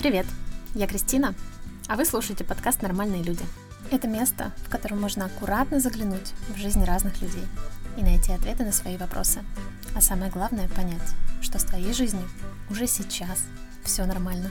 Привет, я Кристина, а вы слушаете подкаст «Нормальные люди». Это место, в котором можно аккуратно заглянуть в жизнь разных людей и найти ответы на свои вопросы. А самое главное — понять, что с твоей жизнью уже сейчас все нормально.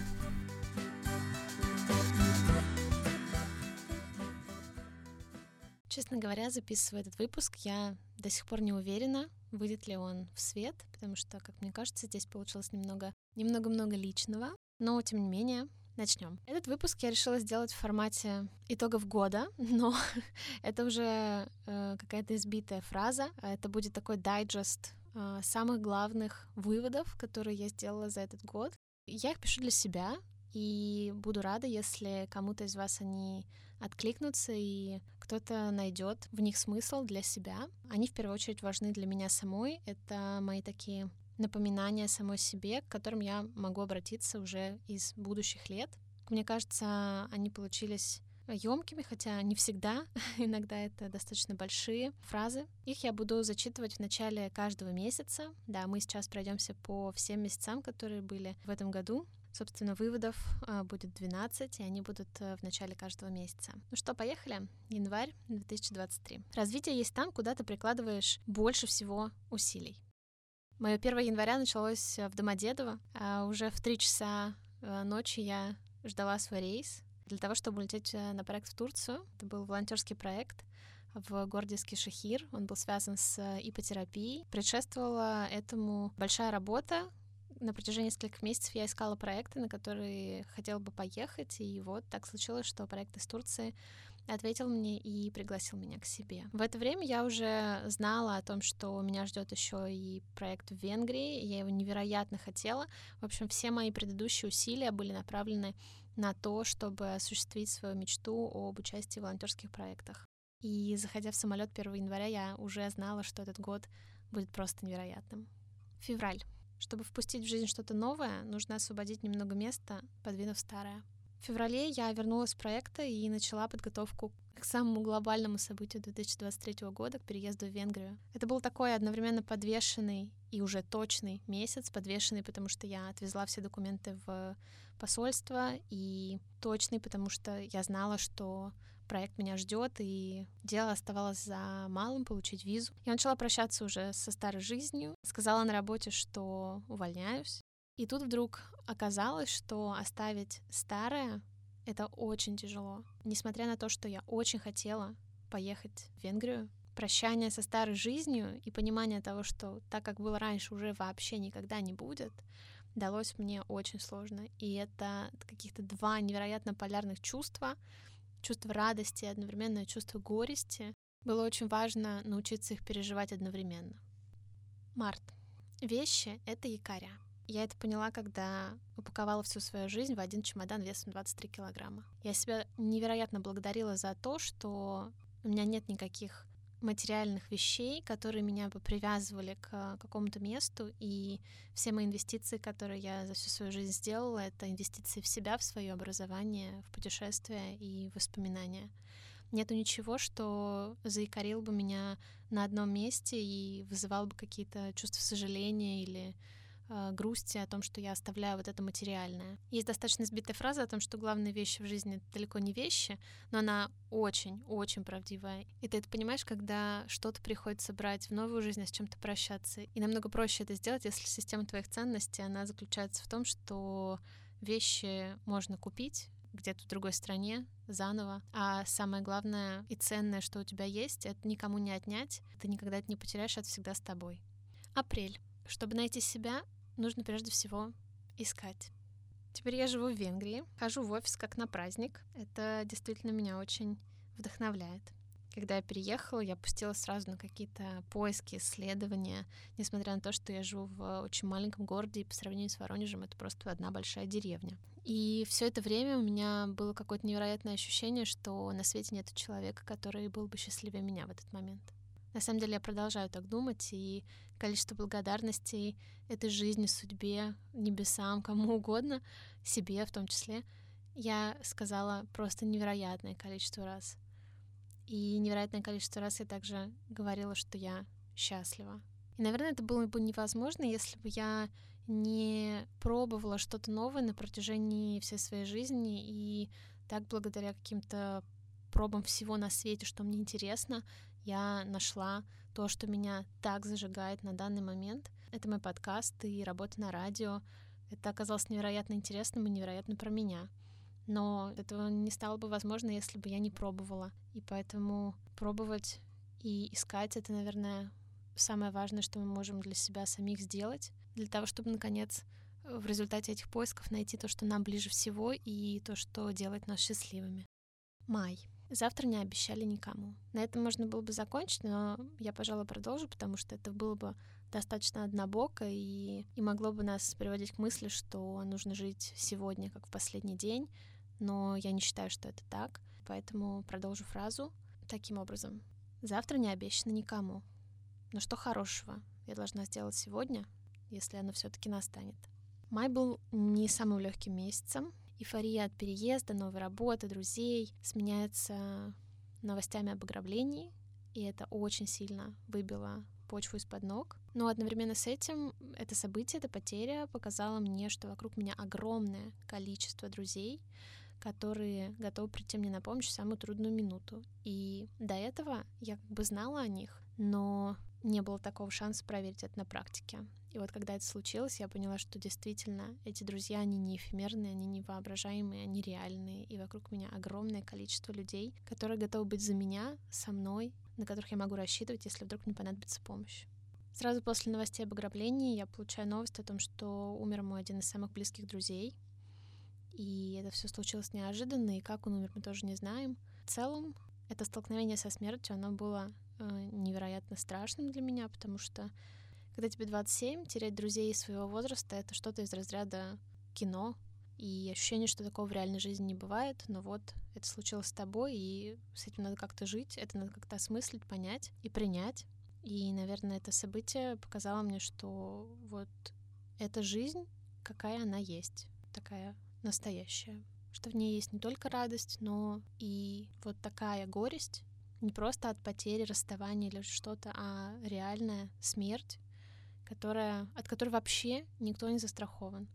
Честно говоря, записывая этот выпуск, я до сих пор не уверена, выйдет ли он в свет, потому что, как мне кажется, здесь получилось немного, немного-много личного. Но, тем не менее, начнем. Этот выпуск я решила сделать в формате итогов года, но это уже э, какая-то избитая фраза. Это будет такой дайджест э, самых главных выводов, которые я сделала за этот год. Я их пишу для себя, и буду рада, если кому-то из вас они откликнутся и кто-то найдет в них смысл для себя. Они в первую очередь важны для меня самой. Это мои такие напоминания самой себе, к которым я могу обратиться уже из будущих лет. Мне кажется, они получились емкими, хотя не всегда, иногда это достаточно большие фразы. Их я буду зачитывать в начале каждого месяца. Да, мы сейчас пройдемся по всем месяцам, которые были в этом году. Собственно, выводов а, будет 12, и они будут а, в начале каждого месяца. Ну что, поехали? Январь 2023. Развитие есть там, куда ты прикладываешь больше всего усилий. Мое 1 января началось в Домодедово. А уже в 3 часа э, ночи я ждала свой рейс для того, чтобы улететь э, на проект в Турцию. Это был волонтерский проект в городе Скишехир. Он был связан с э, ипотерапией. Предшествовала этому большая работа. На протяжении нескольких месяцев я искала проекты, на которые хотела бы поехать, и вот так случилось, что проект из Турции ответил мне и пригласил меня к себе. В это время я уже знала о том, что меня ждет еще и проект в Венгрии, я его невероятно хотела. В общем, все мои предыдущие усилия были направлены на то, чтобы осуществить свою мечту об участии в волонтерских проектах. И заходя в самолет 1 января, я уже знала, что этот год будет просто невероятным. Февраль. Чтобы впустить в жизнь что-то новое, нужно освободить немного места, подвинув старое. В феврале я вернулась с проекта и начала подготовку к самому глобальному событию 2023 года, к переезду в Венгрию. Это был такой одновременно подвешенный и уже точный месяц, подвешенный, потому что я отвезла все документы в посольство, и точный, потому что я знала, что проект меня ждет, и дело оставалось за малым получить визу. Я начала прощаться уже со старой жизнью, сказала на работе, что увольняюсь, и тут вдруг оказалось, что оставить старое — это очень тяжело. Несмотря на то, что я очень хотела поехать в Венгрию, прощание со старой жизнью и понимание того, что так, как было раньше, уже вообще никогда не будет, далось мне очень сложно. И это каких-то два невероятно полярных чувства. Чувство радости и одновременно чувство горести. Было очень важно научиться их переживать одновременно. Март. Вещи — это якоря. Я это поняла, когда упаковала всю свою жизнь в один чемодан весом 23 килограмма. Я себя невероятно благодарила за то, что у меня нет никаких материальных вещей, которые меня бы привязывали к какому-то месту, и все мои инвестиции, которые я за всю свою жизнь сделала, это инвестиции в себя, в свое образование, в путешествия и воспоминания. Нету ничего, что заикарил бы меня на одном месте и вызывал бы какие-то чувства сожаления или э, грусти о том, что я оставляю вот это материальное. Есть достаточно сбитая фраза о том, что главные вещи в жизни далеко не вещи, но она очень-очень правдивая. И ты это понимаешь, когда что-то приходится брать в новую жизнь, а с чем-то прощаться. И намного проще это сделать, если система твоих ценностей, она заключается в том, что вещи можно купить, где-то в другой стране заново. А самое главное и ценное, что у тебя есть, это никому не отнять. Ты никогда это не потеряешь, это всегда с тобой. Апрель. Чтобы найти себя, нужно прежде всего искать. Теперь я живу в Венгрии, хожу в офис как на праздник. Это действительно меня очень вдохновляет. Когда я переехала, я пустила сразу на какие-то поиски, исследования, несмотря на то, что я живу в очень маленьком городе, и по сравнению с Воронежем это просто одна большая деревня. И все это время у меня было какое-то невероятное ощущение, что на свете нет человека, который был бы счастливее меня в этот момент. На самом деле я продолжаю так думать, и количество благодарностей этой жизни, судьбе, небесам, кому угодно, себе в том числе, я сказала просто невероятное количество раз. И невероятное количество раз я также говорила, что я счастлива. И, наверное, это было бы невозможно, если бы я не пробовала что-то новое на протяжении всей своей жизни, и так благодаря каким-то пробам всего на свете, что мне интересно, я нашла то, что меня так зажигает на данный момент. Это мой подкаст и работа на радио. Это оказалось невероятно интересным и невероятно про меня. Но этого не стало бы возможно, если бы я не пробовала. И поэтому пробовать и искать — это, наверное, самое важное, что мы можем для себя самих сделать, для того, чтобы, наконец, в результате этих поисков найти то, что нам ближе всего, и то, что делает нас счастливыми. Май. Завтра не обещали никому. На этом можно было бы закончить, но я, пожалуй, продолжу, потому что это было бы достаточно однобоко и, и могло бы нас приводить к мысли, что нужно жить сегодня, как в последний день, но я не считаю, что это так, поэтому продолжу фразу таким образом. Завтра не обещано никому. Но что хорошего я должна сделать сегодня, если оно все-таки настанет? Май был не самым легким месяцем. Эйфория от переезда, новой работы, друзей сменяется новостями об ограблении, и это очень сильно выбило почву из-под ног. Но одновременно с этим это событие, эта потеря показала мне, что вокруг меня огромное количество друзей, которые готовы прийти мне на помощь в самую трудную минуту. И до этого я как бы знала о них, но не было такого шанса проверить это на практике. И вот когда это случилось, я поняла, что действительно эти друзья, они не эфемерные, они не воображаемые, они реальные. И вокруг меня огромное количество людей, которые готовы быть за меня, со мной, на которых я могу рассчитывать, если вдруг мне понадобится помощь. Сразу после новостей об ограблении я получаю новость о том, что умер мой один из самых близких друзей. И это все случилось неожиданно, и как он умер, мы тоже не знаем. В целом, это столкновение со смертью, оно было невероятно страшным для меня, потому что когда тебе 27, терять друзей своего возраста — это что-то из разряда кино, и ощущение, что такого в реальной жизни не бывает, но вот это случилось с тобой, и с этим надо как-то жить, это надо как-то осмыслить, понять и принять. И, наверное, это событие показало мне, что вот эта жизнь, какая она есть, такая настоящая, что в ней есть не только радость, но и вот такая горесть, не просто от потери, расставания или что-то, а реальная смерть, которая, от которой вообще никто не застрахован.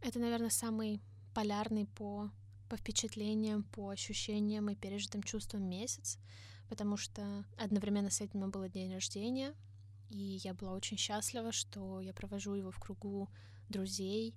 Это, наверное, самый полярный по, по впечатлениям, по ощущениям и пережитым чувствам месяц, потому что одновременно с этим был день рождения, и я была очень счастлива, что я провожу его в кругу друзей,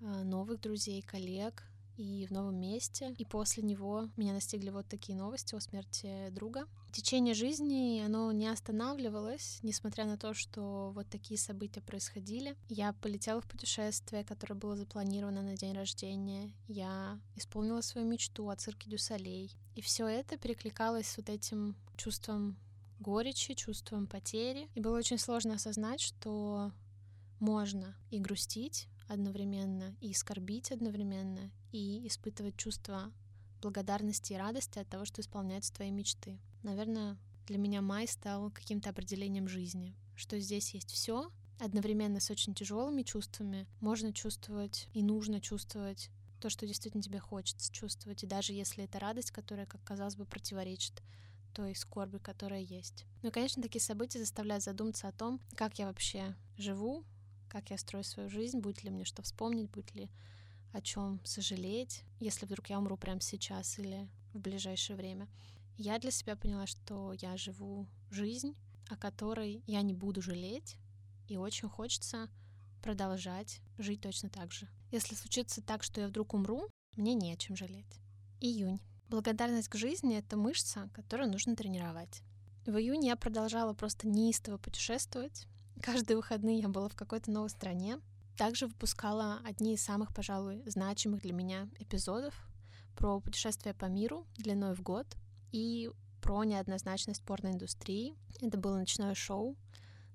э, новых друзей, коллег, и в новом месте. И после него меня настигли вот такие новости о смерти друга. Течение жизни, оно не останавливалось, несмотря на то, что вот такие события происходили. Я полетела в путешествие, которое было запланировано на день рождения. Я исполнила свою мечту о цирке Дюсалей. И все это перекликалось с вот этим чувством горечи, чувством потери. И было очень сложно осознать, что можно и грустить одновременно, и скорбить одновременно, и испытывать чувство благодарности и радости от того, что исполняются твои мечты. Наверное, для меня май стал каким-то определением жизни, что здесь есть все, одновременно с очень тяжелыми чувствами можно чувствовать и нужно чувствовать то, что действительно тебе хочется чувствовать, и даже если это радость, которая, как казалось бы, противоречит той скорби, которая есть. Ну и, конечно, такие события заставляют задуматься о том, как я вообще живу, как я строю свою жизнь, будет ли мне что вспомнить, будет ли о чем сожалеть, если вдруг я умру прямо сейчас или в ближайшее время. Я для себя поняла, что я живу жизнь, о которой я не буду жалеть, и очень хочется продолжать жить точно так же. Если случится так, что я вдруг умру, мне не о чем жалеть. Июнь. Благодарность к жизни — это мышца, которую нужно тренировать. В июне я продолжала просто неистово путешествовать. Каждые выходные я была в какой-то новой стране, также выпускала одни из самых, пожалуй, значимых для меня эпизодов про путешествия по миру длиной в год и про неоднозначность порноиндустрии. Это было ночное шоу,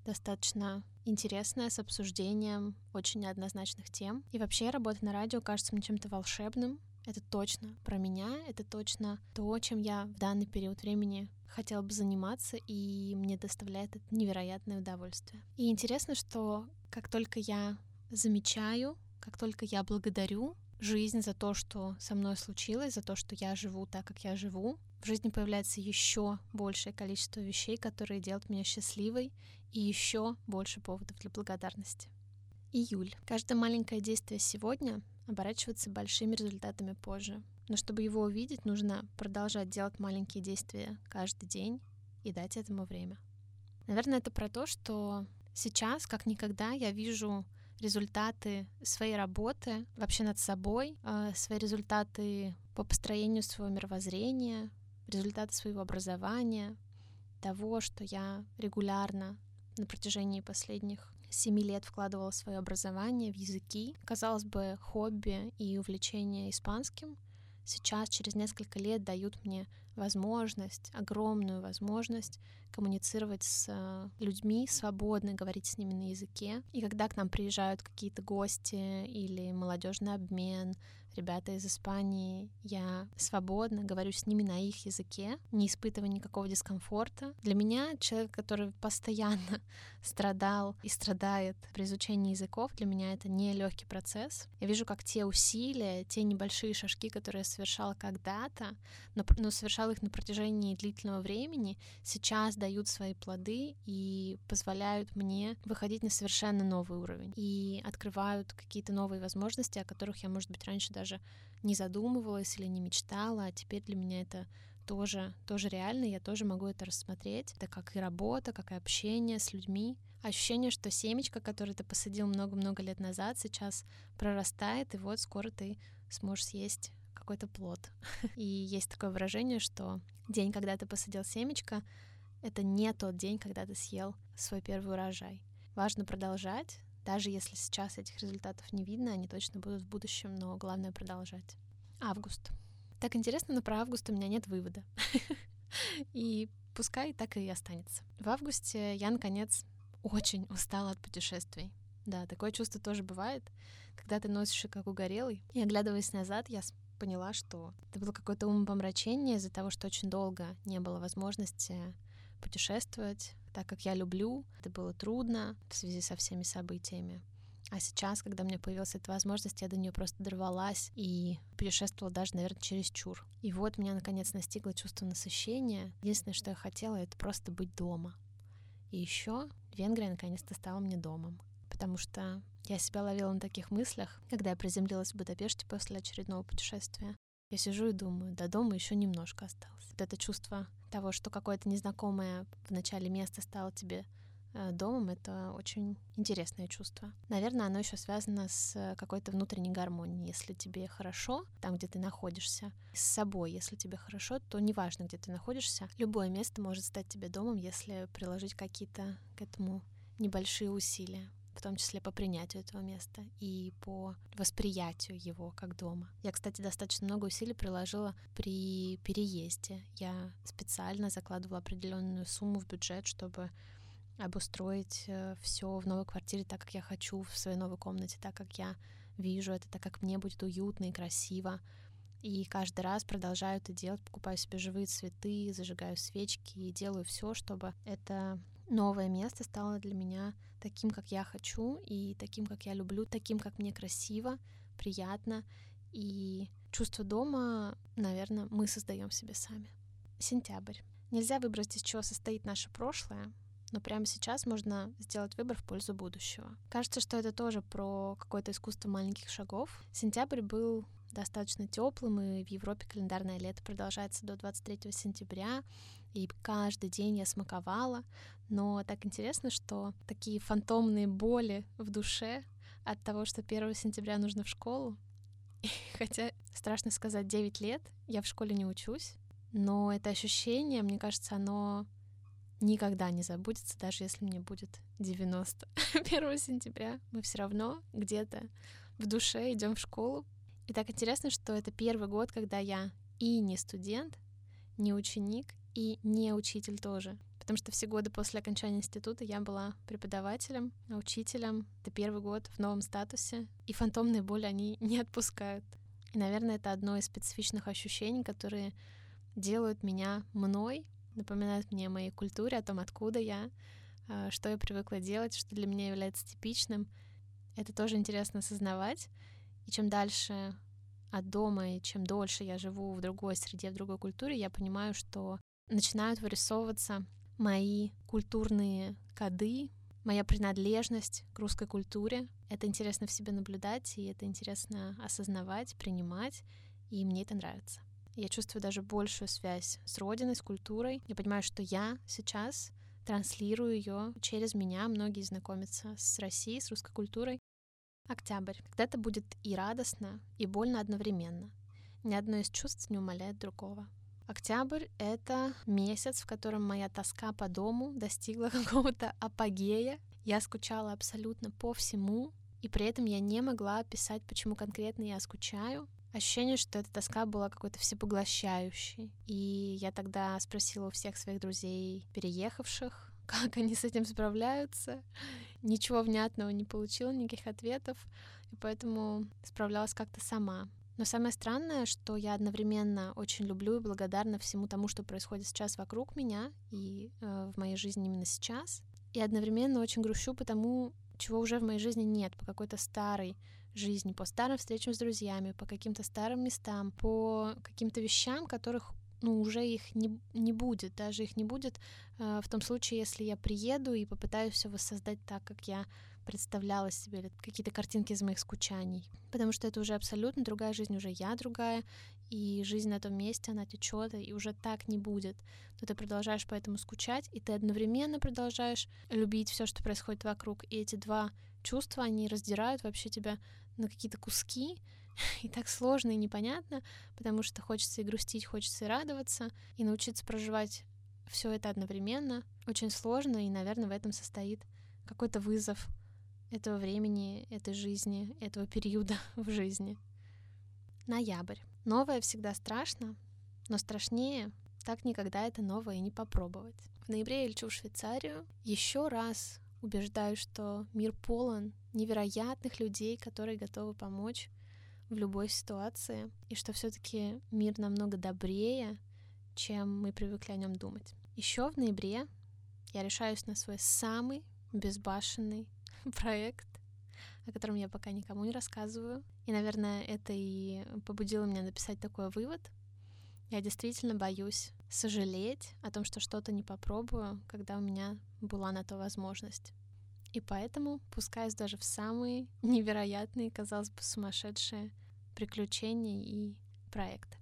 достаточно интересное, с обсуждением очень неоднозначных тем. И вообще работа на радио кажется мне чем-то волшебным. Это точно про меня, это точно то, чем я в данный период времени хотела бы заниматься, и мне доставляет это невероятное удовольствие. И интересно, что как только я замечаю, как только я благодарю жизнь за то, что со мной случилось, за то, что я живу так, как я живу, в жизни появляется еще большее количество вещей, которые делают меня счастливой, и еще больше поводов для благодарности. Июль. Каждое маленькое действие сегодня оборачивается большими результатами позже. Но чтобы его увидеть, нужно продолжать делать маленькие действия каждый день и дать этому время. Наверное, это про то, что сейчас, как никогда, я вижу результаты своей работы вообще над собой, э, свои результаты по построению своего мировоззрения, результаты своего образования, того, что я регулярно на протяжении последних семи лет вкладывала свое образование, в языки. Казалось бы, хобби и увлечение испанским сейчас, через несколько лет, дают мне возможность, огромную возможность коммуницировать с э, людьми свободно, говорить с ними на языке. И когда к нам приезжают какие-то гости или молодежный обмен, ребята из Испании, я свободно говорю с ними на их языке, не испытывая никакого дискомфорта. Для меня человек, который постоянно страдал и страдает при изучении языков, для меня это не легкий процесс. Я вижу, как те усилия, те небольшие шажки, которые я совершала когда-то, но, но совершал их на протяжении длительного времени, сейчас дают свои плоды и позволяют мне выходить на совершенно новый уровень и открывают какие-то новые возможности, о которых я, может быть, раньше даже не задумывалась или не мечтала, а теперь для меня это тоже, тоже реально, я тоже могу это рассмотреть. Это как и работа, как и общение с людьми. Ощущение, что семечко, которое ты посадил много-много лет назад, сейчас прорастает, и вот скоро ты сможешь съесть какой-то плод. И есть такое выражение, что день, когда ты посадил семечко, это не тот день, когда ты съел свой первый урожай. Важно продолжать, даже если сейчас этих результатов не видно, они точно будут в будущем, но главное продолжать. Август. Так интересно, но про август у меня нет вывода. И пускай так и останется. В августе я, наконец, очень устала от путешествий. Да, такое чувство тоже бывает, когда ты носишь как угорелый. И оглядываясь назад, я поняла, что это было какое-то умопомрачение из-за того, что очень долго не было возможности путешествовать так, как я люблю. Это было трудно в связи со всеми событиями. А сейчас, когда у меня появилась эта возможность, я до нее просто дорвалась и путешествовала даже, наверное, через чур. И вот меня наконец настигло чувство насыщения. Единственное, что я хотела, это просто быть дома. И еще Венгрия наконец-то стала мне домом. Потому что я себя ловила на таких мыслях, когда я приземлилась в Будапеште после очередного путешествия. Я сижу и думаю, до дома еще немножко осталось. Вот это чувство того, что какое-то незнакомое в начале место стало тебе э, домом, это очень интересное чувство. Наверное, оно еще связано с какой-то внутренней гармонией. Если тебе хорошо там, где ты находишься, с собой, если тебе хорошо, то неважно, где ты находишься, любое место может стать тебе домом, если приложить какие-то к этому небольшие усилия в том числе по принятию этого места и по восприятию его как дома. Я, кстати, достаточно много усилий приложила при переезде. Я специально закладывала определенную сумму в бюджет, чтобы обустроить э, все в новой квартире так, как я хочу, в своей новой комнате, так, как я вижу это, так, как мне будет уютно и красиво. И каждый раз продолжаю это делать, покупаю себе живые цветы, зажигаю свечки и делаю все, чтобы это новое место стало для меня таким, как я хочу, и таким, как я люблю, таким, как мне красиво, приятно. И чувство дома, наверное, мы создаем себе сами. Сентябрь. Нельзя выбрать, из чего состоит наше прошлое, но прямо сейчас можно сделать выбор в пользу будущего. Кажется, что это тоже про какое-то искусство маленьких шагов. Сентябрь был достаточно теплым, и в Европе календарное лето продолжается до 23 сентября, и каждый день я смаковала, но так интересно, что такие фантомные боли в душе от того, что 1 сентября нужно в школу, хотя, страшно сказать, 9 лет я в школе не учусь, но это ощущение, мне кажется, оно никогда не забудется, даже если мне будет 90. 1 сентября мы все равно где-то в душе идем в школу. И так интересно, что это первый год, когда я и не студент, не ученик, и не учитель тоже. Потому что все годы после окончания института я была преподавателем, учителем. Это первый год в новом статусе. И фантомные боли, они не отпускают. И, наверное, это одно из специфичных ощущений, которые делают меня мной, напоминают мне о моей культуре, о том, откуда я, а, что я привыкла делать, что для меня является типичным. Это тоже интересно осознавать. И чем дальше от дома, и чем дольше я живу в другой среде, в другой культуре, я понимаю, что начинают вырисовываться мои культурные коды, моя принадлежность к русской культуре. Это интересно в себе наблюдать, и это интересно осознавать, принимать, и мне это нравится. Я чувствую даже большую связь с родиной, с культурой. Я понимаю, что я сейчас транслирую ее через меня. Многие знакомятся с Россией, с русской культурой. Октябрь. Когда-то будет и радостно, и больно одновременно. Ни одно из чувств не умаляет другого. Октябрь — это месяц, в котором моя тоска по дому достигла какого-то апогея. Я скучала абсолютно по всему, и при этом я не могла описать, почему конкретно я скучаю. Ощущение, что эта тоска была какой-то всепоглощающей. И я тогда спросила у всех своих друзей, переехавших, как они с этим справляются. Ничего внятного не получила, никаких ответов, и поэтому справлялась как-то сама. Но самое странное, что я одновременно очень люблю и благодарна всему тому, что происходит сейчас вокруг меня и э, в моей жизни именно сейчас. И одновременно очень грущу потому, чего уже в моей жизни нет, по какой-то старой жизни, по старым встречам с друзьями, по каким-то старым местам, по каким-то вещам, которых ну, уже их не, не будет, даже их не будет э, в том случае, если я приеду и попытаюсь все воссоздать так, как я представляла себе, какие-то картинки из моих скучаний. Потому что это уже абсолютно другая жизнь, уже я другая, и жизнь на том месте, она течет, и уже так не будет. Но ты продолжаешь поэтому скучать, и ты одновременно продолжаешь любить все, что происходит вокруг. И эти два чувства, они раздирают вообще тебя на какие-то куски, и так сложно и непонятно, потому что хочется и грустить, хочется и радоваться, и научиться проживать все это одновременно очень сложно, и, наверное, в этом состоит какой-то вызов этого времени, этой жизни, этого периода в жизни. Ноябрь. Новое всегда страшно, но страшнее так никогда это новое не попробовать. В ноябре я лечу в Швейцарию. Еще раз убеждаю, что мир полон невероятных людей, которые готовы помочь в любой ситуации, и что все-таки мир намного добрее, чем мы привыкли о нем думать. Еще в ноябре я решаюсь на свой самый безбашенный проект, о котором я пока никому не рассказываю. И, наверное, это и побудило меня написать такой вывод. Я действительно боюсь сожалеть о том, что что-то не попробую, когда у меня была на то возможность. И поэтому пускаюсь даже в самые невероятные, казалось бы, сумасшедшие приключения и проекты.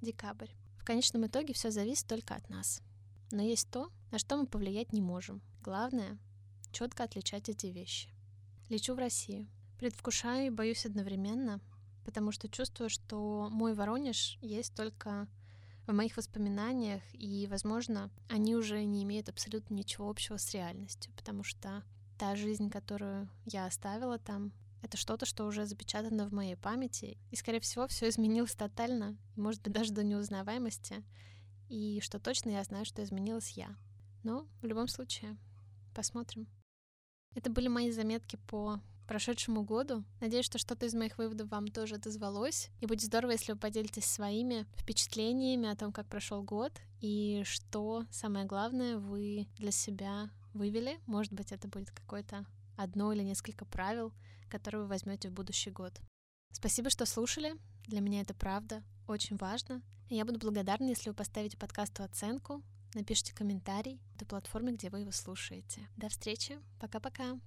Декабрь. В конечном итоге все зависит только от нас. Но есть то, на что мы повлиять не можем. Главное — четко отличать эти вещи. Лечу в Россию. Предвкушаю и боюсь одновременно, потому что чувствую, что мой Воронеж есть только в моих воспоминаниях, и, возможно, они уже не имеют абсолютно ничего общего с реальностью, потому что та жизнь, которую я оставила там, это что-то, что уже запечатано в моей памяти. И, скорее всего, все изменилось тотально, может быть, даже до неузнаваемости. И что точно я знаю, что изменилась я. Но в любом случае, посмотрим. Это были мои заметки по прошедшему году. Надеюсь, что что-то из моих выводов вам тоже отозвалось. И будет здорово, если вы поделитесь своими впечатлениями о том, как прошел год, и что, самое главное, вы для себя вывели. Может быть, это будет какое-то одно или несколько правил, которые вы возьмете в будущий год. Спасибо, что слушали. Для меня это правда очень важно. Я буду благодарна, если вы поставите подкасту оценку, напишите комментарий на платформе, где вы его слушаете. До встречи. Пока-пока.